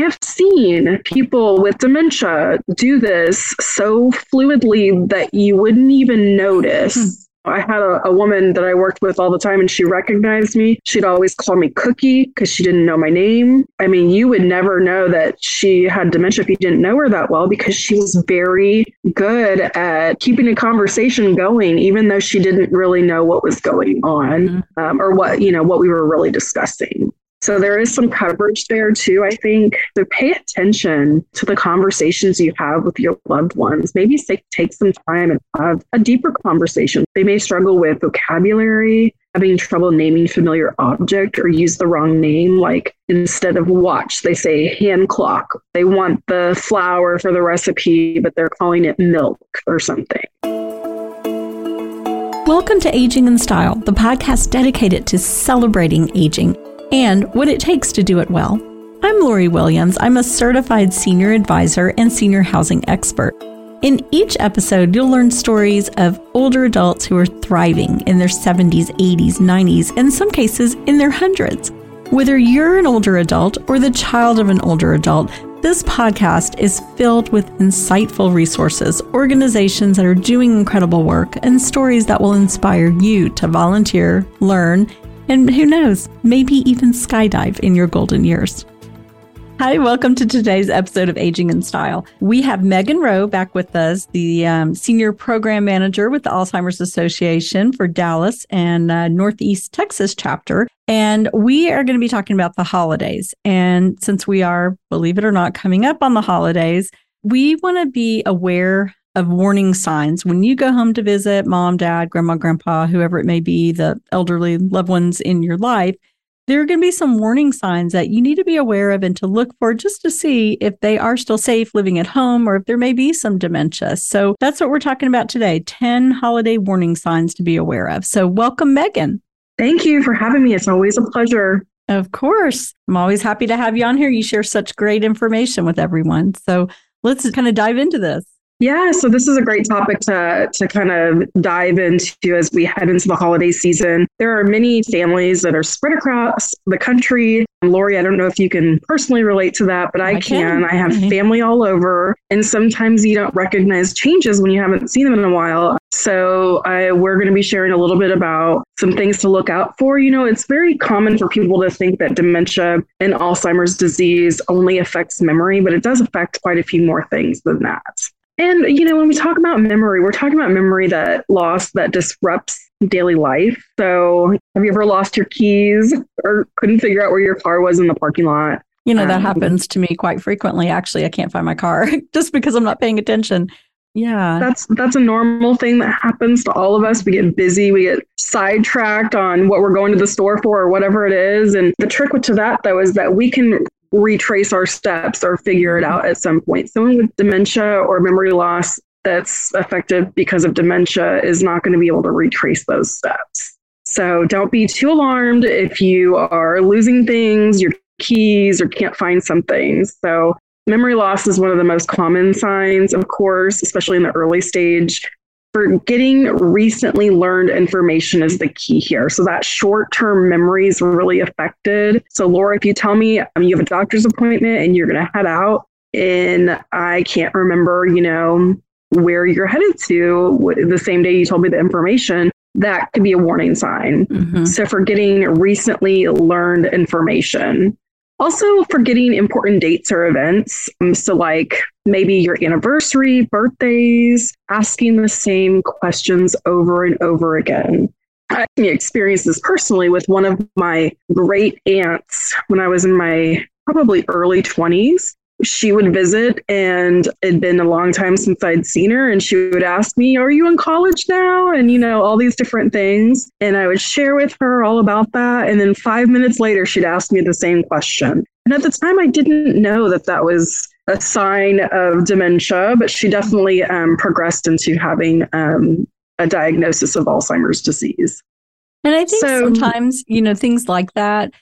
have seen people with dementia do this so fluidly that you wouldn't even notice. Hmm. I had a, a, woman that I worked with all the time and she recognized me. She'd always call me Cookie because she didn't know my name. I mean, you would never know that she had dementia if you didn't know her that well because she was very good at keeping a conversation going, even though she didn't really know what was going on mm-hmm. um, or what, you know, what we were really discussing. So there is some coverage there too, I think. So pay attention to the conversations you have with your loved ones. Maybe take some time and have a deeper conversation. They may struggle with vocabulary, having trouble naming familiar object or use the wrong name. Like instead of watch, they say hand clock. They want the flour for the recipe, but they're calling it milk or something. Welcome to Aging in Style, the podcast dedicated to celebrating aging and what it takes to do it well. I'm Lori Williams. I'm a certified senior advisor and senior housing expert. In each episode, you'll learn stories of older adults who are thriving in their 70s, 80s, 90s, in some cases in their hundreds. Whether you're an older adult or the child of an older adult, this podcast is filled with insightful resources, organizations that are doing incredible work, and stories that will inspire you to volunteer, learn, and who knows, maybe even skydive in your golden years. Hi, welcome to today's episode of Aging in Style. We have Megan Rowe back with us, the um, Senior Program Manager with the Alzheimer's Association for Dallas and uh, Northeast Texas chapter. And we are going to be talking about the holidays. And since we are, believe it or not, coming up on the holidays, we want to be aware of warning signs when you go home to visit mom, dad, grandma, grandpa, whoever it may be, the elderly loved ones in your life. There are going to be some warning signs that you need to be aware of and to look for just to see if they are still safe living at home or if there may be some dementia. So that's what we're talking about today 10 holiday warning signs to be aware of. So, welcome, Megan. Thank you for having me. It's always a pleasure. Of course. I'm always happy to have you on here. You share such great information with everyone. So, let's kind of dive into this. Yeah, so this is a great topic to, to kind of dive into as we head into the holiday season. There are many families that are spread across the country. Lori, I don't know if you can personally relate to that, but I, I can. can. I have mm-hmm. family all over, and sometimes you don't recognize changes when you haven't seen them in a while. So I, we're going to be sharing a little bit about some things to look out for. You know, it's very common for people to think that dementia and Alzheimer's disease only affects memory, but it does affect quite a few more things than that. And, you know, when we talk about memory, we're talking about memory that loss that disrupts daily life. So, have you ever lost your keys or couldn't figure out where your car was in the parking lot? You know, that um, happens to me quite frequently. Actually, I can't find my car just because I'm not paying attention. Yeah. That's that's a normal thing that happens to all of us. We get busy, we get sidetracked on what we're going to the store for or whatever it is. And the trick to that though is that we can retrace our steps or figure it out at some point. Someone with dementia or memory loss that's affected because of dementia is not going to be able to retrace those steps. So don't be too alarmed if you are losing things, your keys, or can't find something. So memory loss is one of the most common signs, of course, especially in the early stage forgetting recently learned information is the key here. So that short term memory is really affected. So, Laura, if you tell me um, you have a doctor's appointment and you're going to head out, and I can't remember, you know, where you're headed to the same day you told me the information, that could be a warning sign. Mm-hmm. So, forgetting recently learned information. Also, forgetting important dates or events. Um, so, like maybe your anniversary, birthdays, asking the same questions over and over again. I experienced this personally with one of my great aunts when I was in my probably early 20s she would visit and it'd been a long time since I'd seen her and she would ask me, Are you in college now? And you know, all these different things. And I would share with her all about that. And then five minutes later, she'd ask me the same question. And at the time, I didn't know that that was a sign of dementia, but she definitely um, progressed into having um, a diagnosis of Alzheimer's disease. And I think so, sometimes, you know, things like that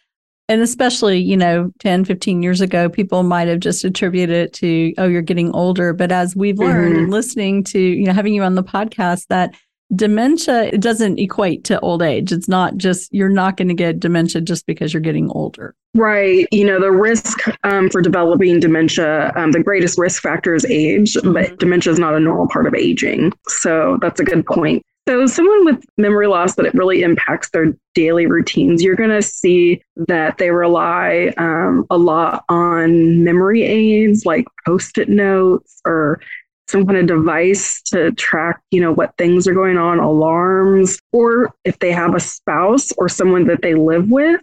and especially you know 10 15 years ago people might have just attributed it to oh you're getting older but as we've learned mm-hmm. and listening to you know having you on the podcast that dementia it doesn't equate to old age. It's not just you're not going to get dementia just because you're getting older. Right. You know, the risk um, for developing dementia, um, the greatest risk factor is age, mm-hmm. but dementia is not a normal part of aging. So that's a good point. So, someone with memory loss that it really impacts their daily routines, you're going to see that they rely um, a lot on memory aids like post it notes or some kind of device to track, you know, what things are going on, alarms, or if they have a spouse or someone that they live with,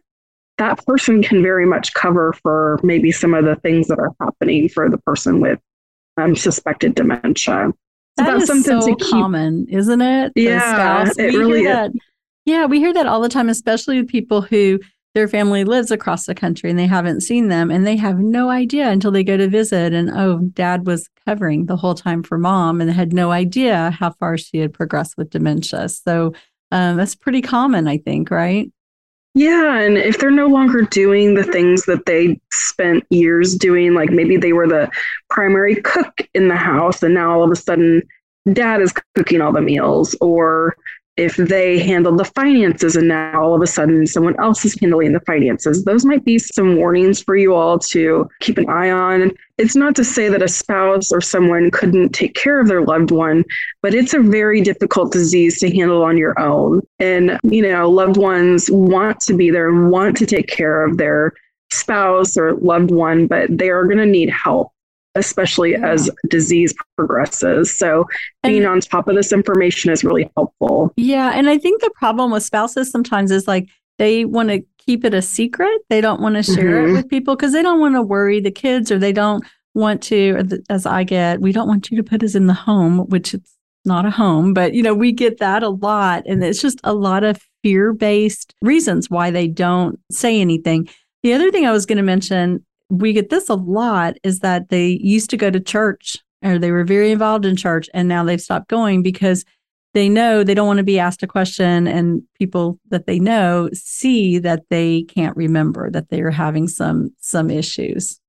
that person can very much cover for maybe some of the things that are happening for the person with um, suspected dementia. So that is so common, isn't it? The yeah, spouse. it we really is. That, yeah, we hear that all the time, especially with people who their family lives across the country and they haven't seen them and they have no idea until they go to visit. And oh dad was covering the whole time for mom and had no idea how far she had progressed with dementia. So um, that's pretty common i think right? Yeah and if they're no longer doing the things that they spent years doing like maybe they were the primary cook in the house and now all of a sudden dad is cooking all the meals or if they handle the finances and now all of a sudden someone else is handling the finances, those might be some warnings for you all to keep an eye on. It's not to say that a spouse or someone couldn't take care of their loved one, but it's a very difficult disease to handle on your own. And, you know, loved ones want to be there and want to take care of their spouse or loved one, but they are going to need help especially as disease progresses. So being and, on top of this information is really helpful. Yeah. And I think the problem with spouses sometimes is like they want to keep it a secret. They don't want to share mm-hmm. it with people because they don't want to worry the kids or they don't want to, as I get, we don't want you to put us in the home, which it's not a home, but you know, we get that a lot. And it's just a lot of fear based reasons why they don't say anything. The other thing I was going to mention we get this a lot is that they used to go to church or they were very involved in church and now they've stopped going because they know they don't want to be asked a question and people that they know see that they can't remember that they are having some some issues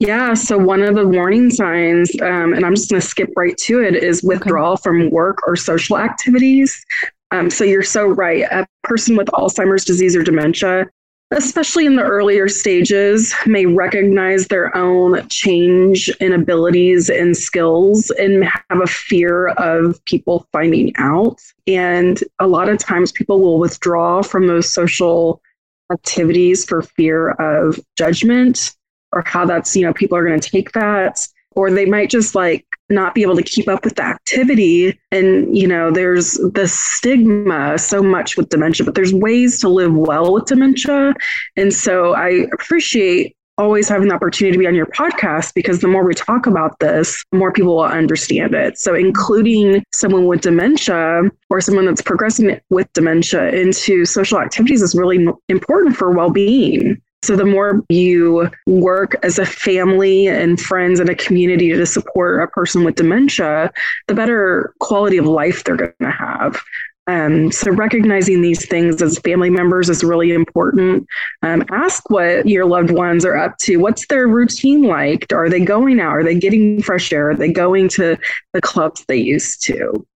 yeah so one of the warning signs um, and i'm just going to skip right to it is withdrawal okay. from work or social activities um, so you're so right a person with alzheimer's disease or dementia especially in the earlier stages, may recognize their own change in abilities and skills and have a fear of people finding out. And a lot of times people will withdraw from those social activities for fear of judgment or how that's, you know, people are going to take that or they might just like not be able to keep up with the activity and you know there's the stigma so much with dementia but there's ways to live well with dementia and so i appreciate always having the opportunity to be on your podcast because the more we talk about this, more people will understand it. So, including someone with dementia or someone that's progressing with dementia into social activities is really important for well being. So the more you work as a family and friends and a community to support a person with dementia, the better quality of life they're going to have. Um, so recognizing these things as family members is really important. Um, ask what your loved ones are up to. What's their routine like? Are they going out? Are they getting fresh air? Are they going to the clubs they used to?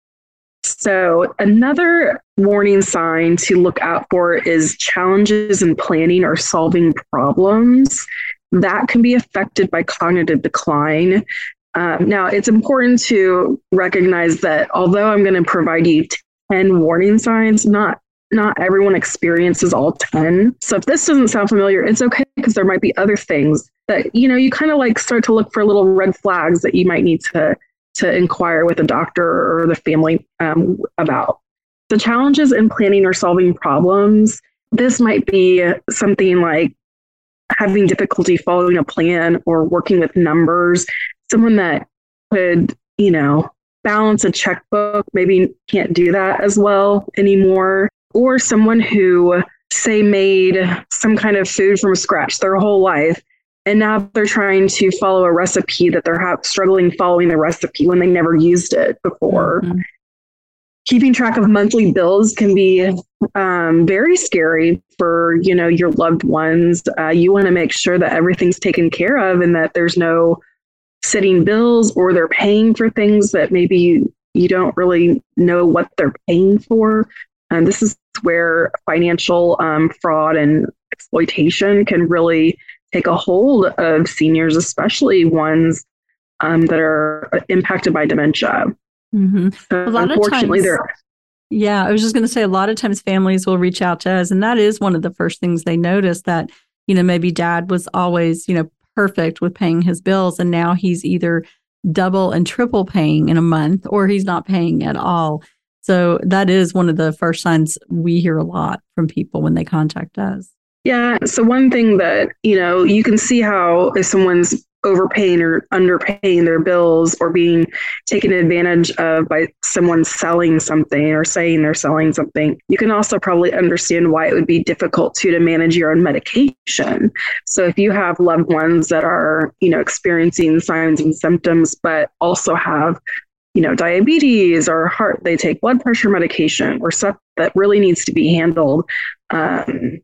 So, another warning sign to look out for is challenges in planning or solving problems. That can be affected by cognitive decline. Um, now, it's important to recognize that although I'm going to provide you 10 warning signs, not not everyone experiences all 10. So if this doesn't sound familiar, it's okay because there might be other things that, you know, you kind of like start to look for little red flags that you might need to to inquire with a doctor or the family um, about. The challenges in planning or solving problems, this might be something like having difficulty following a plan or working with numbers, someone that could, you know, balance a checkbook, maybe can't do that as well anymore, or someone who, say, made some kind of food from scratch their whole life and now they're trying to follow a recipe that they're ha- struggling following the recipe when they never used it before. Mm-hmm. Keeping track of monthly bills can be um, very scary for you know your loved ones. Uh, you want to make sure that everything's taken care of and that there's no sitting bills or they're paying for things that maybe you don't really know what they're paying for. And this is where financial um, fraud and exploitation can really take a hold of seniors, especially ones um, that are impacted by dementia. Mm-hmm. a lot unfortunately, of times, they're yeah, I was just going to say a lot of times families will reach out to us, and that is one of the first things they notice that you know maybe dad was always you know perfect with paying his bills, and now he's either double and triple paying in a month, or he's not paying at all. So that is one of the first signs we hear a lot from people when they contact us. Yeah. So one thing that, you know, you can see how if someone's overpaying or underpaying their bills or being taken advantage of by someone selling something or saying they're selling something, you can also probably understand why it would be difficult to to manage your own medication. So if you have loved ones that are, you know, experiencing signs and symptoms, but also have you know, diabetes or heart, they take blood pressure medication or stuff that really needs to be handled um,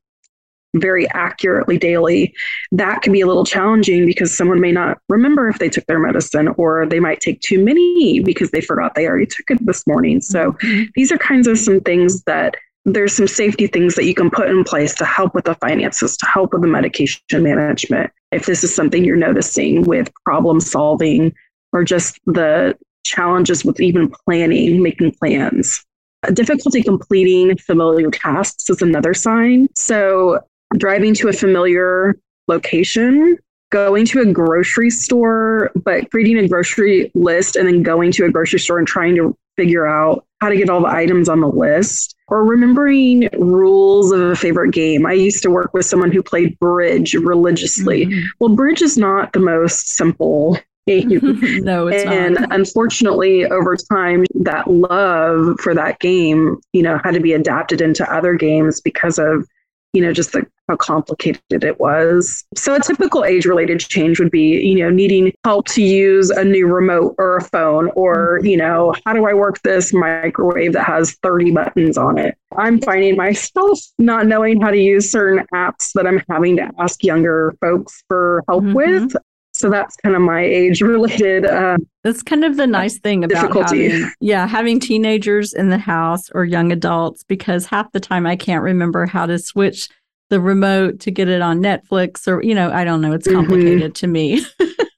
very accurately daily, that can be a little challenging because someone may not remember if they took their medicine or they might take too many because they forgot they already took it this morning. So mm-hmm. these are kinds of some things that there's some safety things that you can put in place to help with the finances, to help with the medication management. If this is something you're noticing with problem solving or just the challenges with even planning, making plans. Difficulty completing familiar tasks is another sign. So, driving to a familiar location, going to a grocery store, but creating a grocery list and then going to a grocery store and trying to figure out how to get all the items on the list, or remembering rules of a favorite game. I used to work with someone who played bridge religiously. Mm-hmm. Well, bridge is not the most simple game. no, it's and not. And unfortunately, over time, that love for that game, you know, had to be adapted into other games because of, you know, just the, how complicated it was. So a typical age-related change would be, you know, needing help to use a new remote or a phone, or mm-hmm. you know, how do I work this microwave that has 30 buttons on it? I'm finding myself not knowing how to use certain apps that I'm having to ask younger folks for help mm-hmm. with. So that's kind of my age related. Uh, that's kind of the nice thing about having, yeah, having teenagers in the house or young adults, because half the time I can't remember how to switch the remote to get it on Netflix or, you know, I don't know. It's mm-hmm. complicated mm-hmm. to me.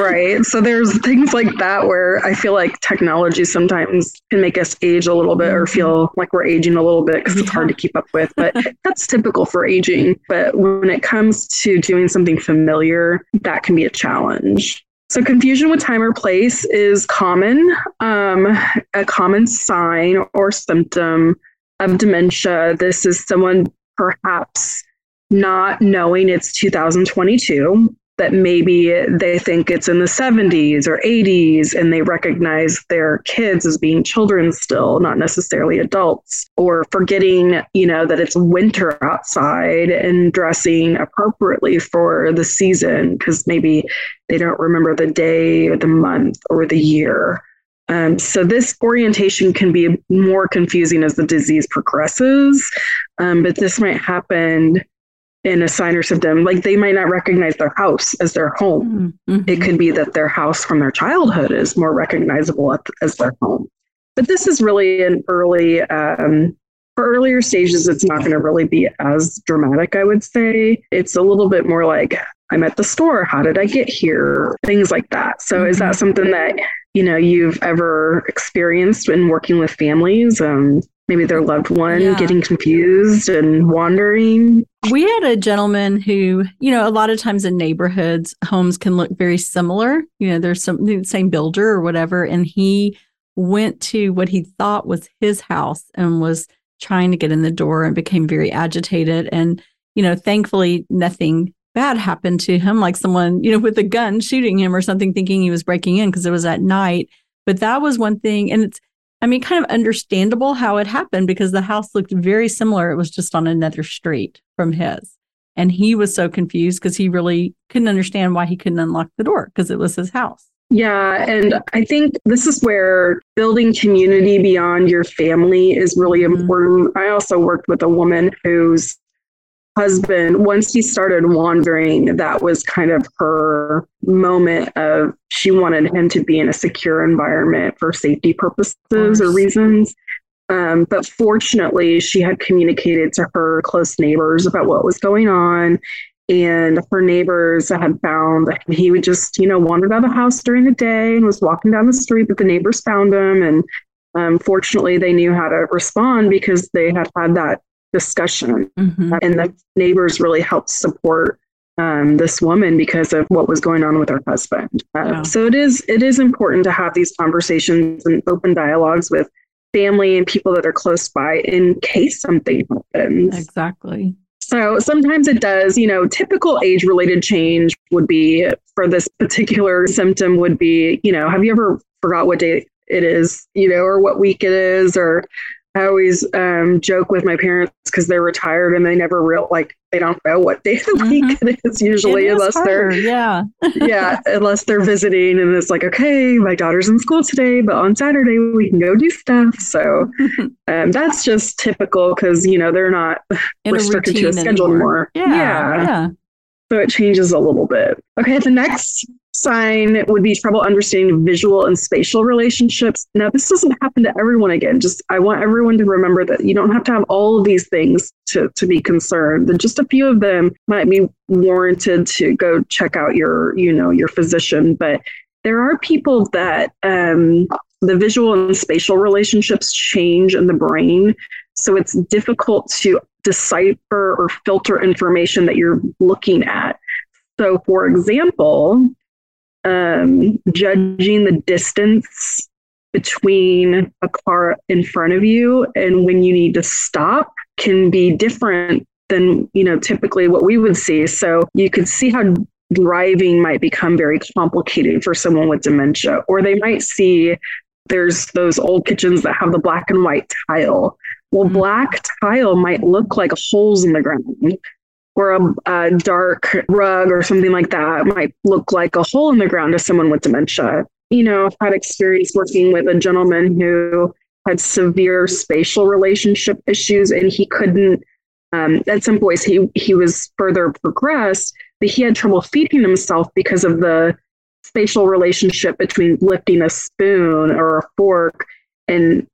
right. So there's things like that where I feel like technology sometimes can make us age a little bit or mm-hmm. feel like we're aging a little bit because it's hard to keep up with. But that's typical for aging. But when it comes to doing something familiar, that can be a challenge. So, confusion with time or place is common, um, a common sign or symptom of dementia. This is someone perhaps not knowing it's 2022 that maybe they think it's in the 70s or 80s and they recognize their kids as being children still, not necessarily adults, or forgetting, you know, that it's winter outside and dressing appropriately for the season because maybe they don't remember the day or the month or the year. Um, so this orientation can be more confusing as the disease progresses, um, but this might happen in a sign or symptom. Like they might not recognize their house as their home. Mm-hmm. It could be that their house from their childhood is more recognizable as their home. But this is really an early, um, for earlier stages, it's not going to really be as dramatic, I would say. It's a little bit more like, I'm at the store. How did I get here? Things like that. So, mm-hmm. is that mm-hmm. something that you know you've ever experienced when working with families? Um, maybe their loved one yeah. getting confused and wandering. We had a gentleman who, you know, a lot of times in neighborhoods, homes can look very similar. You know, there's some the same builder or whatever. And he went to what he thought was his house and was trying to get in the door and became very agitated. And, you know, thankfully nothing bad happened to him, like someone, you know, with a gun shooting him or something, thinking he was breaking in because it was at night. But that was one thing. And it's, I mean, kind of understandable how it happened because the house looked very similar. It was just on another street from his. And he was so confused because he really couldn't understand why he couldn't unlock the door because it was his house. Yeah. And I think this is where building community beyond your family is really mm-hmm. important. I also worked with a woman whose husband, once he started wandering, that was kind of her moment of she wanted him to be in a secure environment for safety purposes or reasons. Um, but fortunately, she had communicated to her close neighbors about what was going on. And her neighbors had found that he would just, you know, wander out of the house during the day and was walking down the street, but the neighbors found him. And um, fortunately, they knew how to respond because they had had that discussion. Mm-hmm. And the neighbors really helped support um, this woman because of what was going on with her husband. Uh. So it is it is important to have these conversations and open dialogues with family and people that are close by in case something happens. Exactly. So sometimes it does, you know, typical age related change would be for this particular symptom would be, you know, have you ever forgot what day it is, you know, or what week it is, or I always um, joke with my parents because they're retired and they never real like they don't know what day of the mm-hmm. week it is usually it unless they're yeah yeah unless they're visiting and it's like okay my daughter's in school today but on Saturday we can go do stuff so um, that's just typical because you know they're not in restricted a to a schedule anymore. anymore. Yeah, yeah yeah so it changes a little bit okay the next sign would be trouble understanding visual and spatial relationships. Now, this doesn't happen to everyone again. Just I want everyone to remember that you don't have to have all of these things to, to be concerned. That just a few of them might be warranted to go check out your, you know, your physician. But there are people that um, the visual and spatial relationships change in the brain. So it's difficult to decipher or filter information that you're looking at. So, for example, um, judging the distance between a car in front of you and when you need to stop can be different than you know typically what we would see so you could see how driving might become very complicated for someone with dementia or they might see there's those old kitchens that have the black and white tile well mm-hmm. black tile might look like holes in the ground or a, a, dark rug or something like that might look like a hole in the ground to someone with dementia. You know, I've had experience working with a gentleman who had severe spatial relationship issues and he couldn't um, at some points he he was further progressed but he had trouble feeding himself because of the spatial relationship between lifting a spoon or a fork and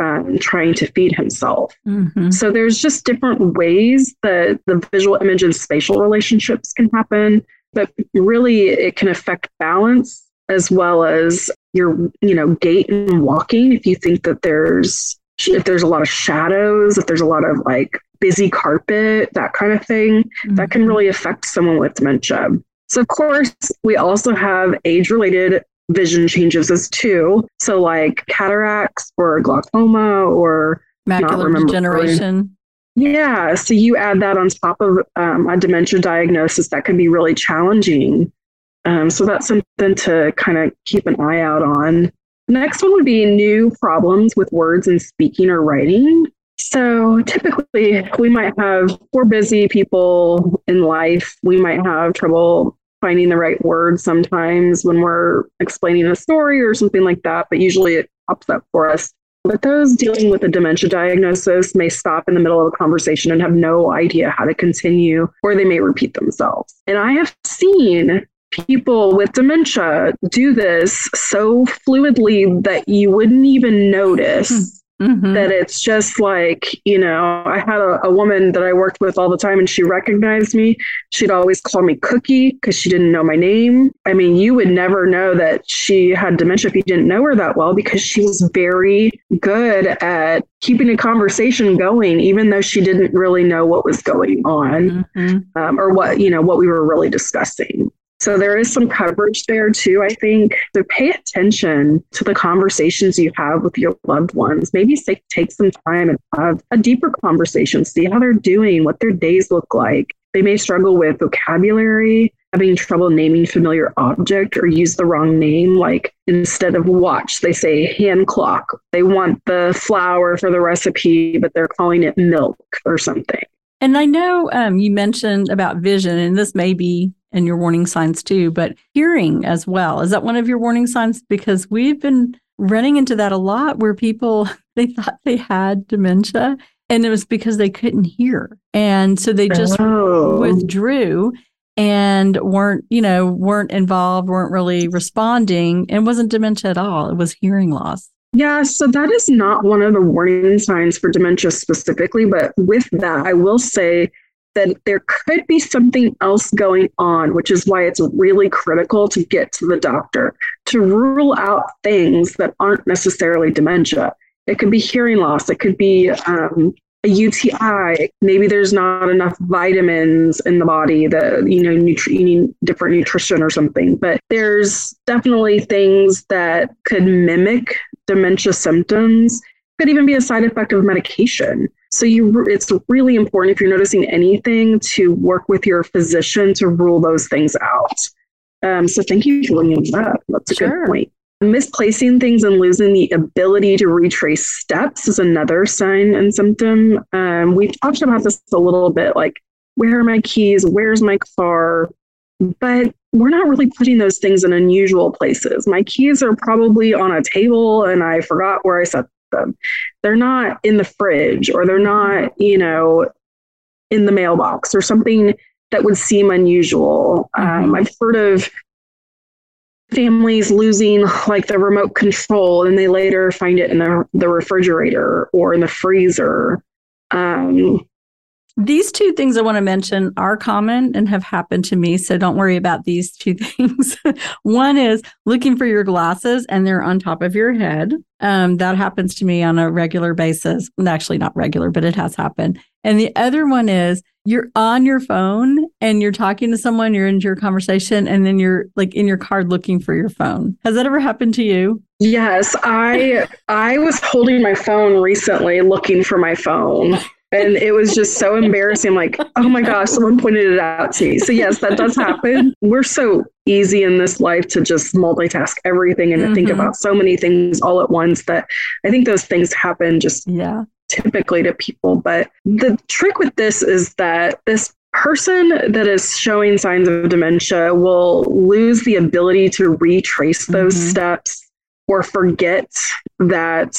um, trying to feed himself. Mm-hmm. So there's just different ways that the visual image and spatial relationships can happen, but really it can affect balance as well as your, you know, gait and walking. If you think that there's if there's a lot of shadows, if there's a lot of like busy carpet, that kind of thing, mm-hmm. that can mm-hmm. really affect someone with dementia. So, of course, we also have age related vision changes as too. So like cataracts or glaucoma or macular degeneration. Yeah. So you add that on top of um, a dementia diagnosis that can be really challenging. Um, so that's something to kind of keep an eye out on. Next one would be new problems with words and speaking or writing. So typically, we might have, we're busy people in life. We might have trouble finding the right words sometimes when we're explaining a story or something like that, but usually it pops up for us. But those dealing with a dementia diagnosis may stop in the middle of a conversation and have no idea how to continue, or they may repeat themselves. And I have seen people with dementia do this so fluidly that you wouldn't even notice. Hmm. Hmm. Mm-hmm. That it's just like, you know, I had a, a, woman that I worked with all the time and she recognized me. She'd always call me Cookie because she didn't know my name. I mean, you would never know that she had dementia if you didn't know her that well because she was very good at keeping a conversation going, even though she didn't really know what was going on mm-hmm. um, or what, you know, what we were really discussing. So there is some coverage there too, I think. So pay attention to the conversations you have with your loved ones. Maybe take, take some time and have a deeper conversation, see how they're doing, what their days look like. They may struggle with vocabulary, having trouble naming familiar object or use the wrong name. Like instead of watch, they say hand clock. They want the flour for the recipe, but they're calling it milk or something. And I know um, you mentioned about vision, and this may be and your warning signs too, but hearing as well. Is that one of your warning signs? Because we've been running into that a lot where people they thought they had dementia And it was because they couldn't hear. And so they just oh. withdrew and weren't, you know, weren't involved, weren't really responding, and wasn't dementia at all. It was hearing loss. Yeah, so that is not one of the warning signs for dementia specifically, but with that, I will say that there could be something else going on, which is why it's really critical to get to the doctor to rule out things that aren't necessarily dementia. It could be hearing loss, it could be um, a UTI. Maybe there's not enough vitamins in the body that, you know, nutri- you need different nutrition or something. But there's definitely things that could mimic dementia symptoms. Could even be a side effect of medication. So you, it's really important if you're noticing anything to work with your physician to rule those things out. Um, so thank you for bringing that. That's a sure. good point. Misplacing things and losing the ability to retrace steps is another sign and symptom. Um, we've talked about this a little bit like, where are my keys? Where's my car? But we're not really putting those things in unusual places. My keys are probably on a table and I forgot where I set them. They're not in the fridge or they're not, you know, in the mailbox or something that would seem unusual. Um, I've heard of families losing like the remote control and they later find it in the, the refrigerator or in the freezer. Um, these two things I want to mention are common and have happened to me. So don't worry about these two things. One is looking for your glasses and they're on top of your head. Um, that happens to me on a regular basis. Actually, not regular, but it has happened. And the other one is you're on your phone and you're talking to someone, you're into your conversation, and then you're like in your car looking for your phone. Has that ever happened to you? Yes, I I was holding my phone recently looking for my phone. And it was just so embarrassing. Like, oh my gosh, someone pointed it out to me. So yes, that does happen. We're so easy in this life to just multitask everything and mm-hmm. think about so many things all at once that I think those things happen just yeah typically to people. But the trick with this is that this person that is showing signs of dementia will lose the ability to retrace those mm-hmm. steps or forget that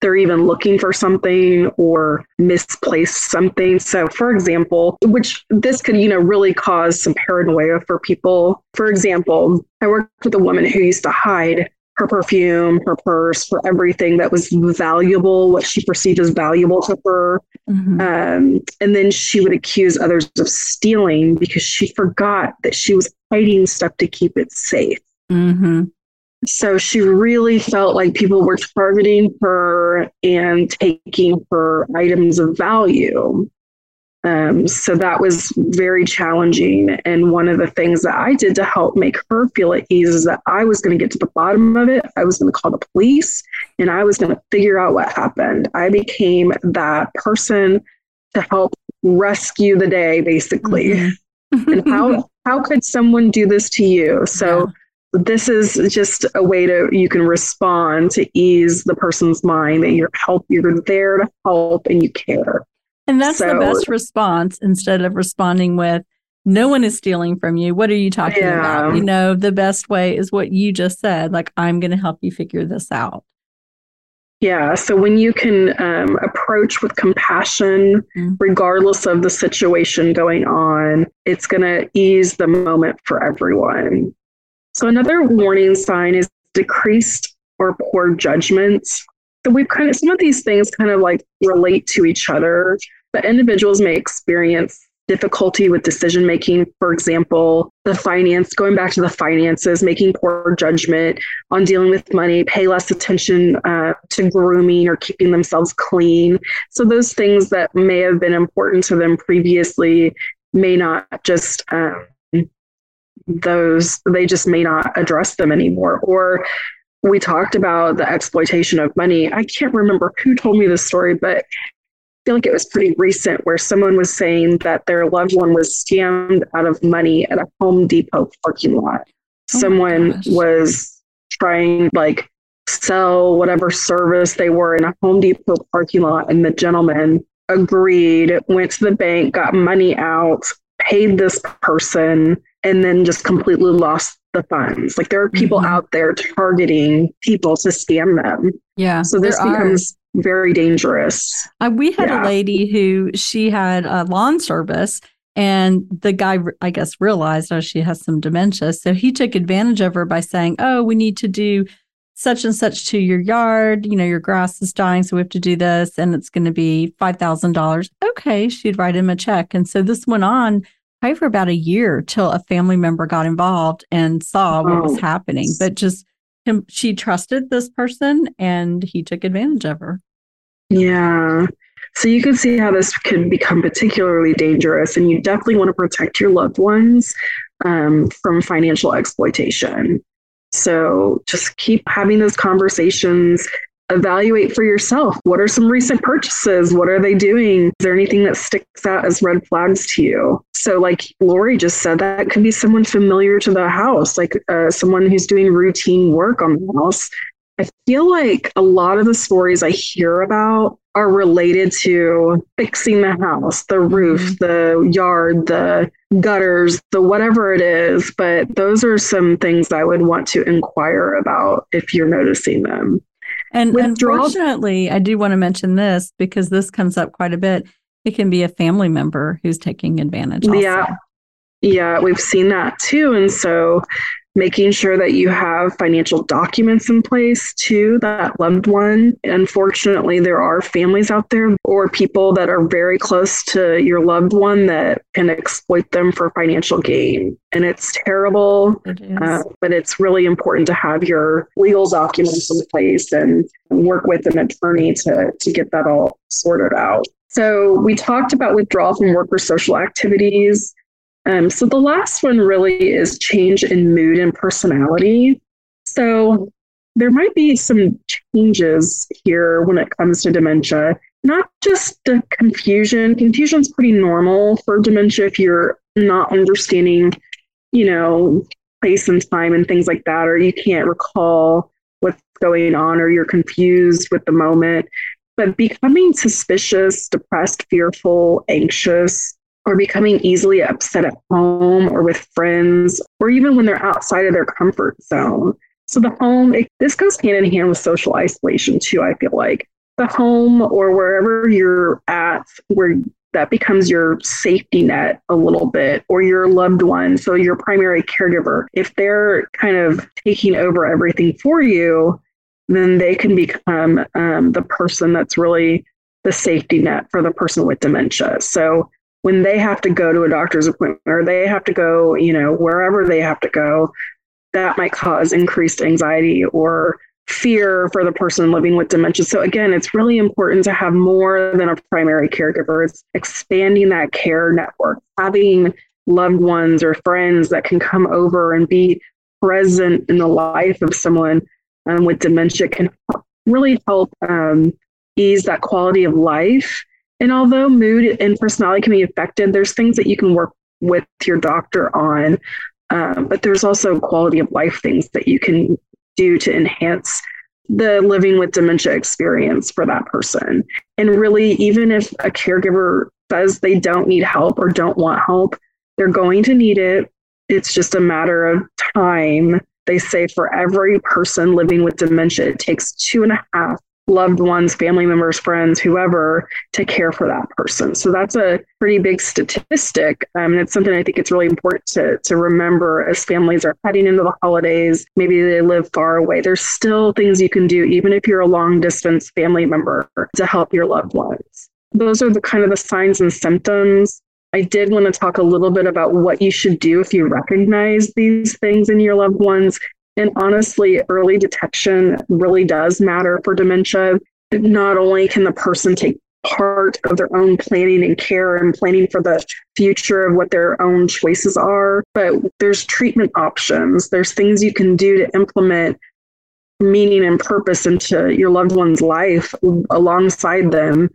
they're even looking for something or misplace something. So, for example, which this could, you know, really cause some paranoia for people. For example, I worked with a woman who used to hide her perfume, her purse, for everything that was valuable, what she perceived as valuable to her. Mm-hmm. Um, and then she would accuse others of stealing because she forgot that she was hiding stuff to keep it safe. Mm-hmm. So she really felt like people were targeting her and taking her items of value. Um, so that was very challenging. And one of the things that I did to help make her feel at ease is that I was going to get to the bottom of it. I was going to call the police and I was going to figure out what happened. I became that person to help rescue the day, basically. Mm-hmm. and how, how could someone do this to you? So, yeah this is just a way to you can respond to ease the person's mind that you're help you're there to help and you care and that's so, the best response instead of responding with, no one is stealing from you. What are you talking yeah. about? You know, the best way is what you just said, like, I'm going to help you figure this out. Yeah. So when you can um, approach with compassion, mm-hmm. regardless of the situation going on, it's going to ease the moment for everyone. So another warning sign is decreased or poor judgment. So we've kind of, some of these things kind of like relate to each other. But individuals may experience difficulty with decision making. For example, the finance, going back to the finances, making poor judgment on dealing with money, pay less attention uh, to grooming or keeping themselves clean. So, those things that may have been important to them previously may not just. Um, those they just may not address them anymore. Or we talked about the exploitation of money. I can't remember who told me this story but I feel like it was pretty recent where someone was saying that their loved one was scammed out of money at a Home Depot parking lot. Oh someone was trying like sell whatever service they were in a Home Depot parking lot and the gentleman agreed, went to the bank, got money out, paid this person and then just completely lost the funds. Like there are people mm-hmm. out there targeting people to scam them. Yeah. So this becomes very dangerous. Uh, we had yeah. a lady who she had a lawn service and the guy, I guess, realized oh, she has some dementia. So he took advantage of her by saying, Oh, we need to do such and such to your yard. You know, your grass is dying. So we have to do this and it's going to be $5,000. Okay. She'd write him a check. And so this went on probably for about a year till a family member got involved and saw what was happening. But just him, she trusted this person and he took advantage of her. Yeah. So you can see how this could become particularly dangerous, and you definitely want to protect your loved ones um, from financial exploitation. So just keep having those conversations. Evaluate for yourself. What are some recent purchases? What are they doing? Is there anything that sticks out as red flags to you? So, like Lori just said, that could be someone familiar to the house, like uh, someone who's doing routine work on the house I feel like a lot of the stories I hear about are related to fixing the house, the roof, mm-hmm. the yard, the gutters, the whatever it is. But those are some things I would want to inquire about if you're noticing them. And Withdrawal- unfortunately, I do want to mention this because this comes up quite a bit. It can be a family member who's taking advantage. Also. Yeah. Yeah, we've seen that too. And so making sure that you have financial documents in place to that loved one. Unfortunately, there are families out there or people that are very close to your loved one that can exploit them for financial gain. And it's terrible, it uh, but it's really important to have your legal documents in place and work with an attorney to, to get that all sorted out. So, we talked about withdrawal from work or social activities. Um, so the last one really is change in mood and personality. So there might be some changes here when it comes to dementia, not just the confusion. Confusion is pretty normal for dementia if you're not understanding, you know, place and time and things like that, or you can't recall what's going on, or you're confused with the moment. But becoming suspicious, depressed, fearful, anxious, or becoming easily upset at home or with friends, or even when they're outside of their comfort zone. So the home, it, this goes hand in hand with social isolation too, I feel like. The home or wherever you're at, where that becomes your safety net a little bit, or your loved one, so your primary caregiver. If they're kind of taking over everything for you, then they can become um, the person that's really the safety net for the person with dementia. So when they have to go to a doctor's appointment or they have to go, you know, wherever they have to go, that might cause increased anxiety or fear for the person living with dementia. So again, it's really important to have more than a primary caregiver. It's expanding that care network, having loved ones or friends that can come over and be present in the life of someone um, with dementia can really help um, ease that quality of life and although mood and personality can be affected, there's things that you can work with your doctor on. Um, but there's also quality of life things that you can do to enhance the living with dementia experience for that person. And really, even if a caregiver says they don't need help or don't want help, they're going to need it. It's just a matter of time. They say for every person living with dementia, it takes two and a half loved ones, family members, friends, whoever, to care for that person. So that's a pretty big statistic. Um, and it's something I think it's really important to, to remember as families are heading into the holidays. Maybe they live far away. There's still things you can do, even if you're a long distance family member, to help your loved ones. Those are the kind of the signs and symptoms. I did want to talk a little bit about what you should do if you recognize these things in your loved ones and honestly, early detection really does matter for dementia. Not only can the person take part of their own planning and care and planning for the future of what their own choices are, but there's treatment options. There's things you can do to implement meaning and purpose into your loved one's life alongside them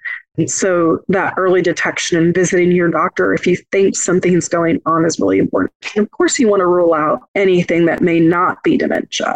so that early detection and visiting your doctor if you think something's going on is really important. And of course, you want to rule out anything that may not be dementia.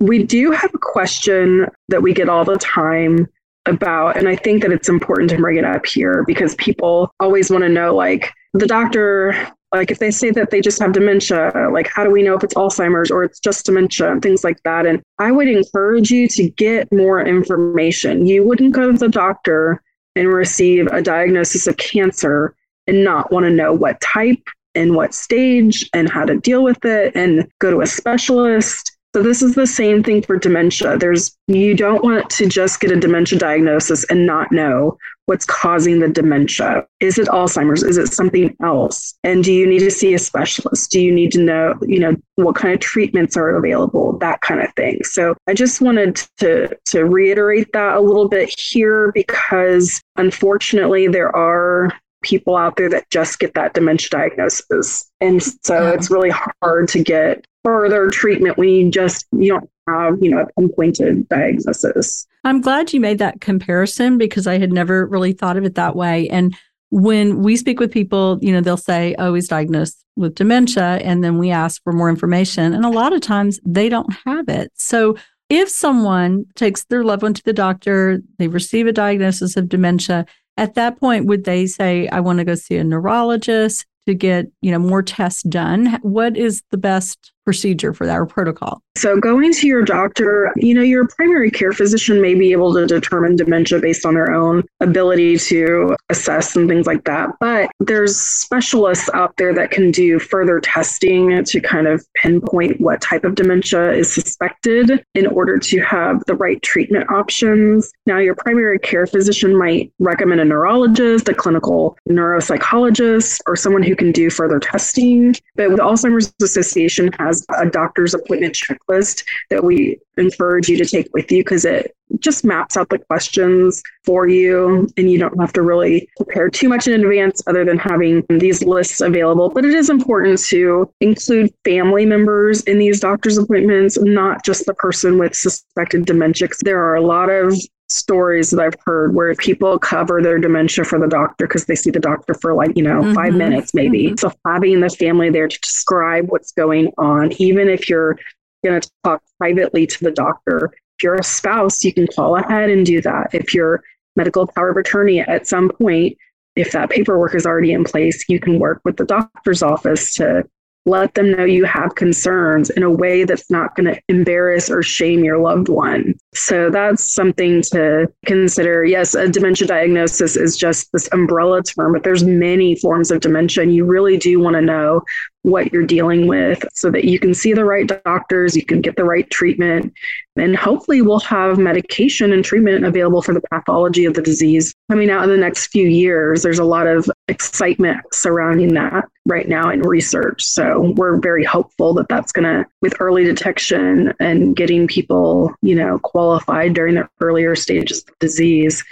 We do have a question that we get all the time about, and I think that it's important to bring it up here because people always want to know like, the doctor Like if they say that they just have dementia, like how do we know if it's Alzheimer's or it's just dementia and things like that? And I would encourage you to get more information. You wouldn't go to the doctor and receive a diagnosis of cancer and not want to know what type and what stage and how to deal with it and go to a specialist. So this is the same thing for dementia. There's you don't want to just get a dementia diagnosis and not know what's causing the dementia. Is it Alzheimer's? Is it something else? And do you need to see a specialist? Do you need to know, you know, what kind of treatments are available? That kind of thing. So I just wanted to to reiterate that a little bit here because unfortunately there are people out there that just get that dementia diagnosis. And so yeah. it's really hard to get further treatment when you just you don't have, you know, a pinpointed diagnosis. I'm glad you made that comparison because I had never really thought of it that way. And when we speak with people, you know, they'll say, oh, he's diagnosed with dementia. And then we ask for more information. And a lot of times they don't have it. So if someone takes their loved one to the doctor, they receive a diagnosis of dementia, at that point, would they say, I want to go see a neurologist to get, you know, more tests done? What is the best procedure for that or protocol? So, going to your doctor, you know, your primary care physician may be able to determine dementia based on their own ability to assess and things like that. But there's specialists out there that can do further testing to kind of pinpoint what type of dementia is suspected in order to have the right treatment options. Now, your primary care physician might recommend a neurologist, a clinical neuropsychologist, or someone who can do further testing. But the Alzheimer's Association has has a doctor's appointment checklist that we encourage you to take with you because it just maps out the questions for you and you don't have to really prepare too much in advance other than having these lists available. But it is important to include family members in these doctor's appointments not just the person with suspected dementia there are a lot of stories that I've heard where people cover their dementia for the doctor because they see the doctor for like, you know, mm-hmm. five minutes maybe. Mm-hmm. So having the family there to describe what's going on, even if you're going to talk privately to the doctor, if you're a spouse, you can call ahead and do that. If you're medical power of attorney at some point, if that paperwork is already in place, you can work with the doctor's office to let them know you have concerns in a way that's not going to embarrass or shame your loved one. So that's something to consider. Yes, a dementia diagnosis is just this umbrella term, but there's many forms of dementia and you really do want to know what you're dealing with so that you can see the right doctors, you can get the right treatment, and hopefully we'll have medication and treatment available for the pathology of the disease coming out in the next few years. There's a lot of excitement surrounding that right now in research. So we're very hopeful that that's going to, with early detection and getting people, you know, qualified during the earlier stages of disease,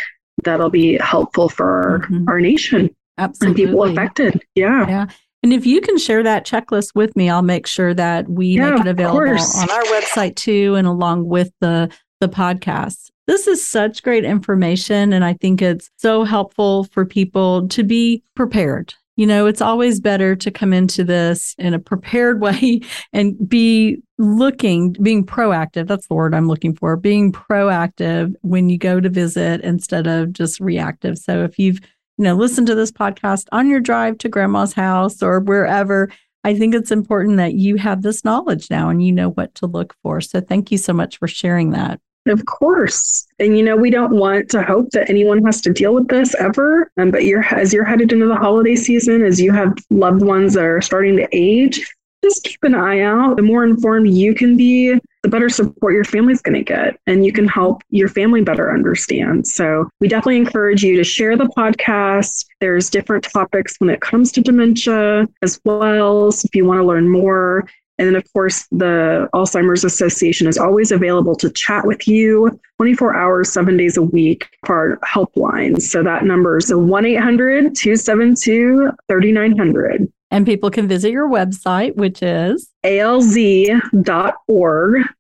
that'll be helpful for mm-hmm. our nation. Absolutely. And people affected. Yeah. Yeah. And if you can share that checklist with me, I'll make sure that we yeah, make it available on our website too, and along with the the podcast. This is such great information, and I think it's so helpful for people to be prepared. You know, it's always better to come into this in a prepared way and be looking, being proactive. That's the word I'm looking for. Being proactive when you go to visit instead of just reactive. So if you've you know, listen to this podcast on your drive to grandma's house or wherever. I think it's important that you have this knowledge now and you know what to look for. So thank you so much for sharing that. Of course. And you know, we don't want to hope that anyone has to deal with this ever. Um, but you're as you're headed into the holiday season, as you have loved ones that are starting to age, just keep an eye out. The more informed you can be, the better support your family's going to get, and you can help your family better understand. So, we definitely encourage you to share the podcast. There's different topics when it comes to dementia as well. So, if you want to learn more, and then, of course, the Alzheimer's Association is always available to chat with you 24 hours, seven days a week for our helpline. So that number is 1 800 272 3900. And people can visit your website, which is alz.org.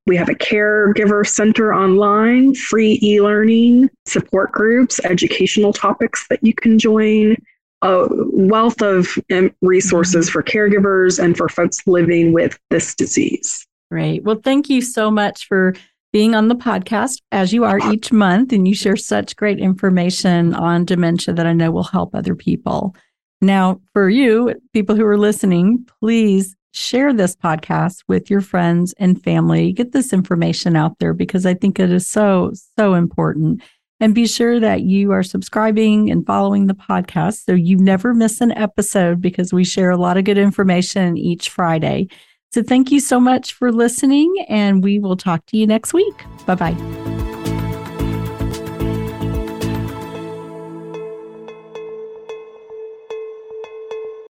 We have a caregiver center online, free e learning, support groups, educational topics that you can join, a wealth of um, resources for caregivers and for folks living with this disease. Great. Well, thank you so much for being on the podcast as you are each month. And you share such great information on dementia that I know will help other people. Now, for you, people who are listening, please share this podcast with your friends and family. Get this information out there because I think it is so, so important. And be sure that you are subscribing and following the podcast so you never miss an episode because we share a lot of good information each Friday. So thank you so much for listening, and we will talk to you next week. Bye bye.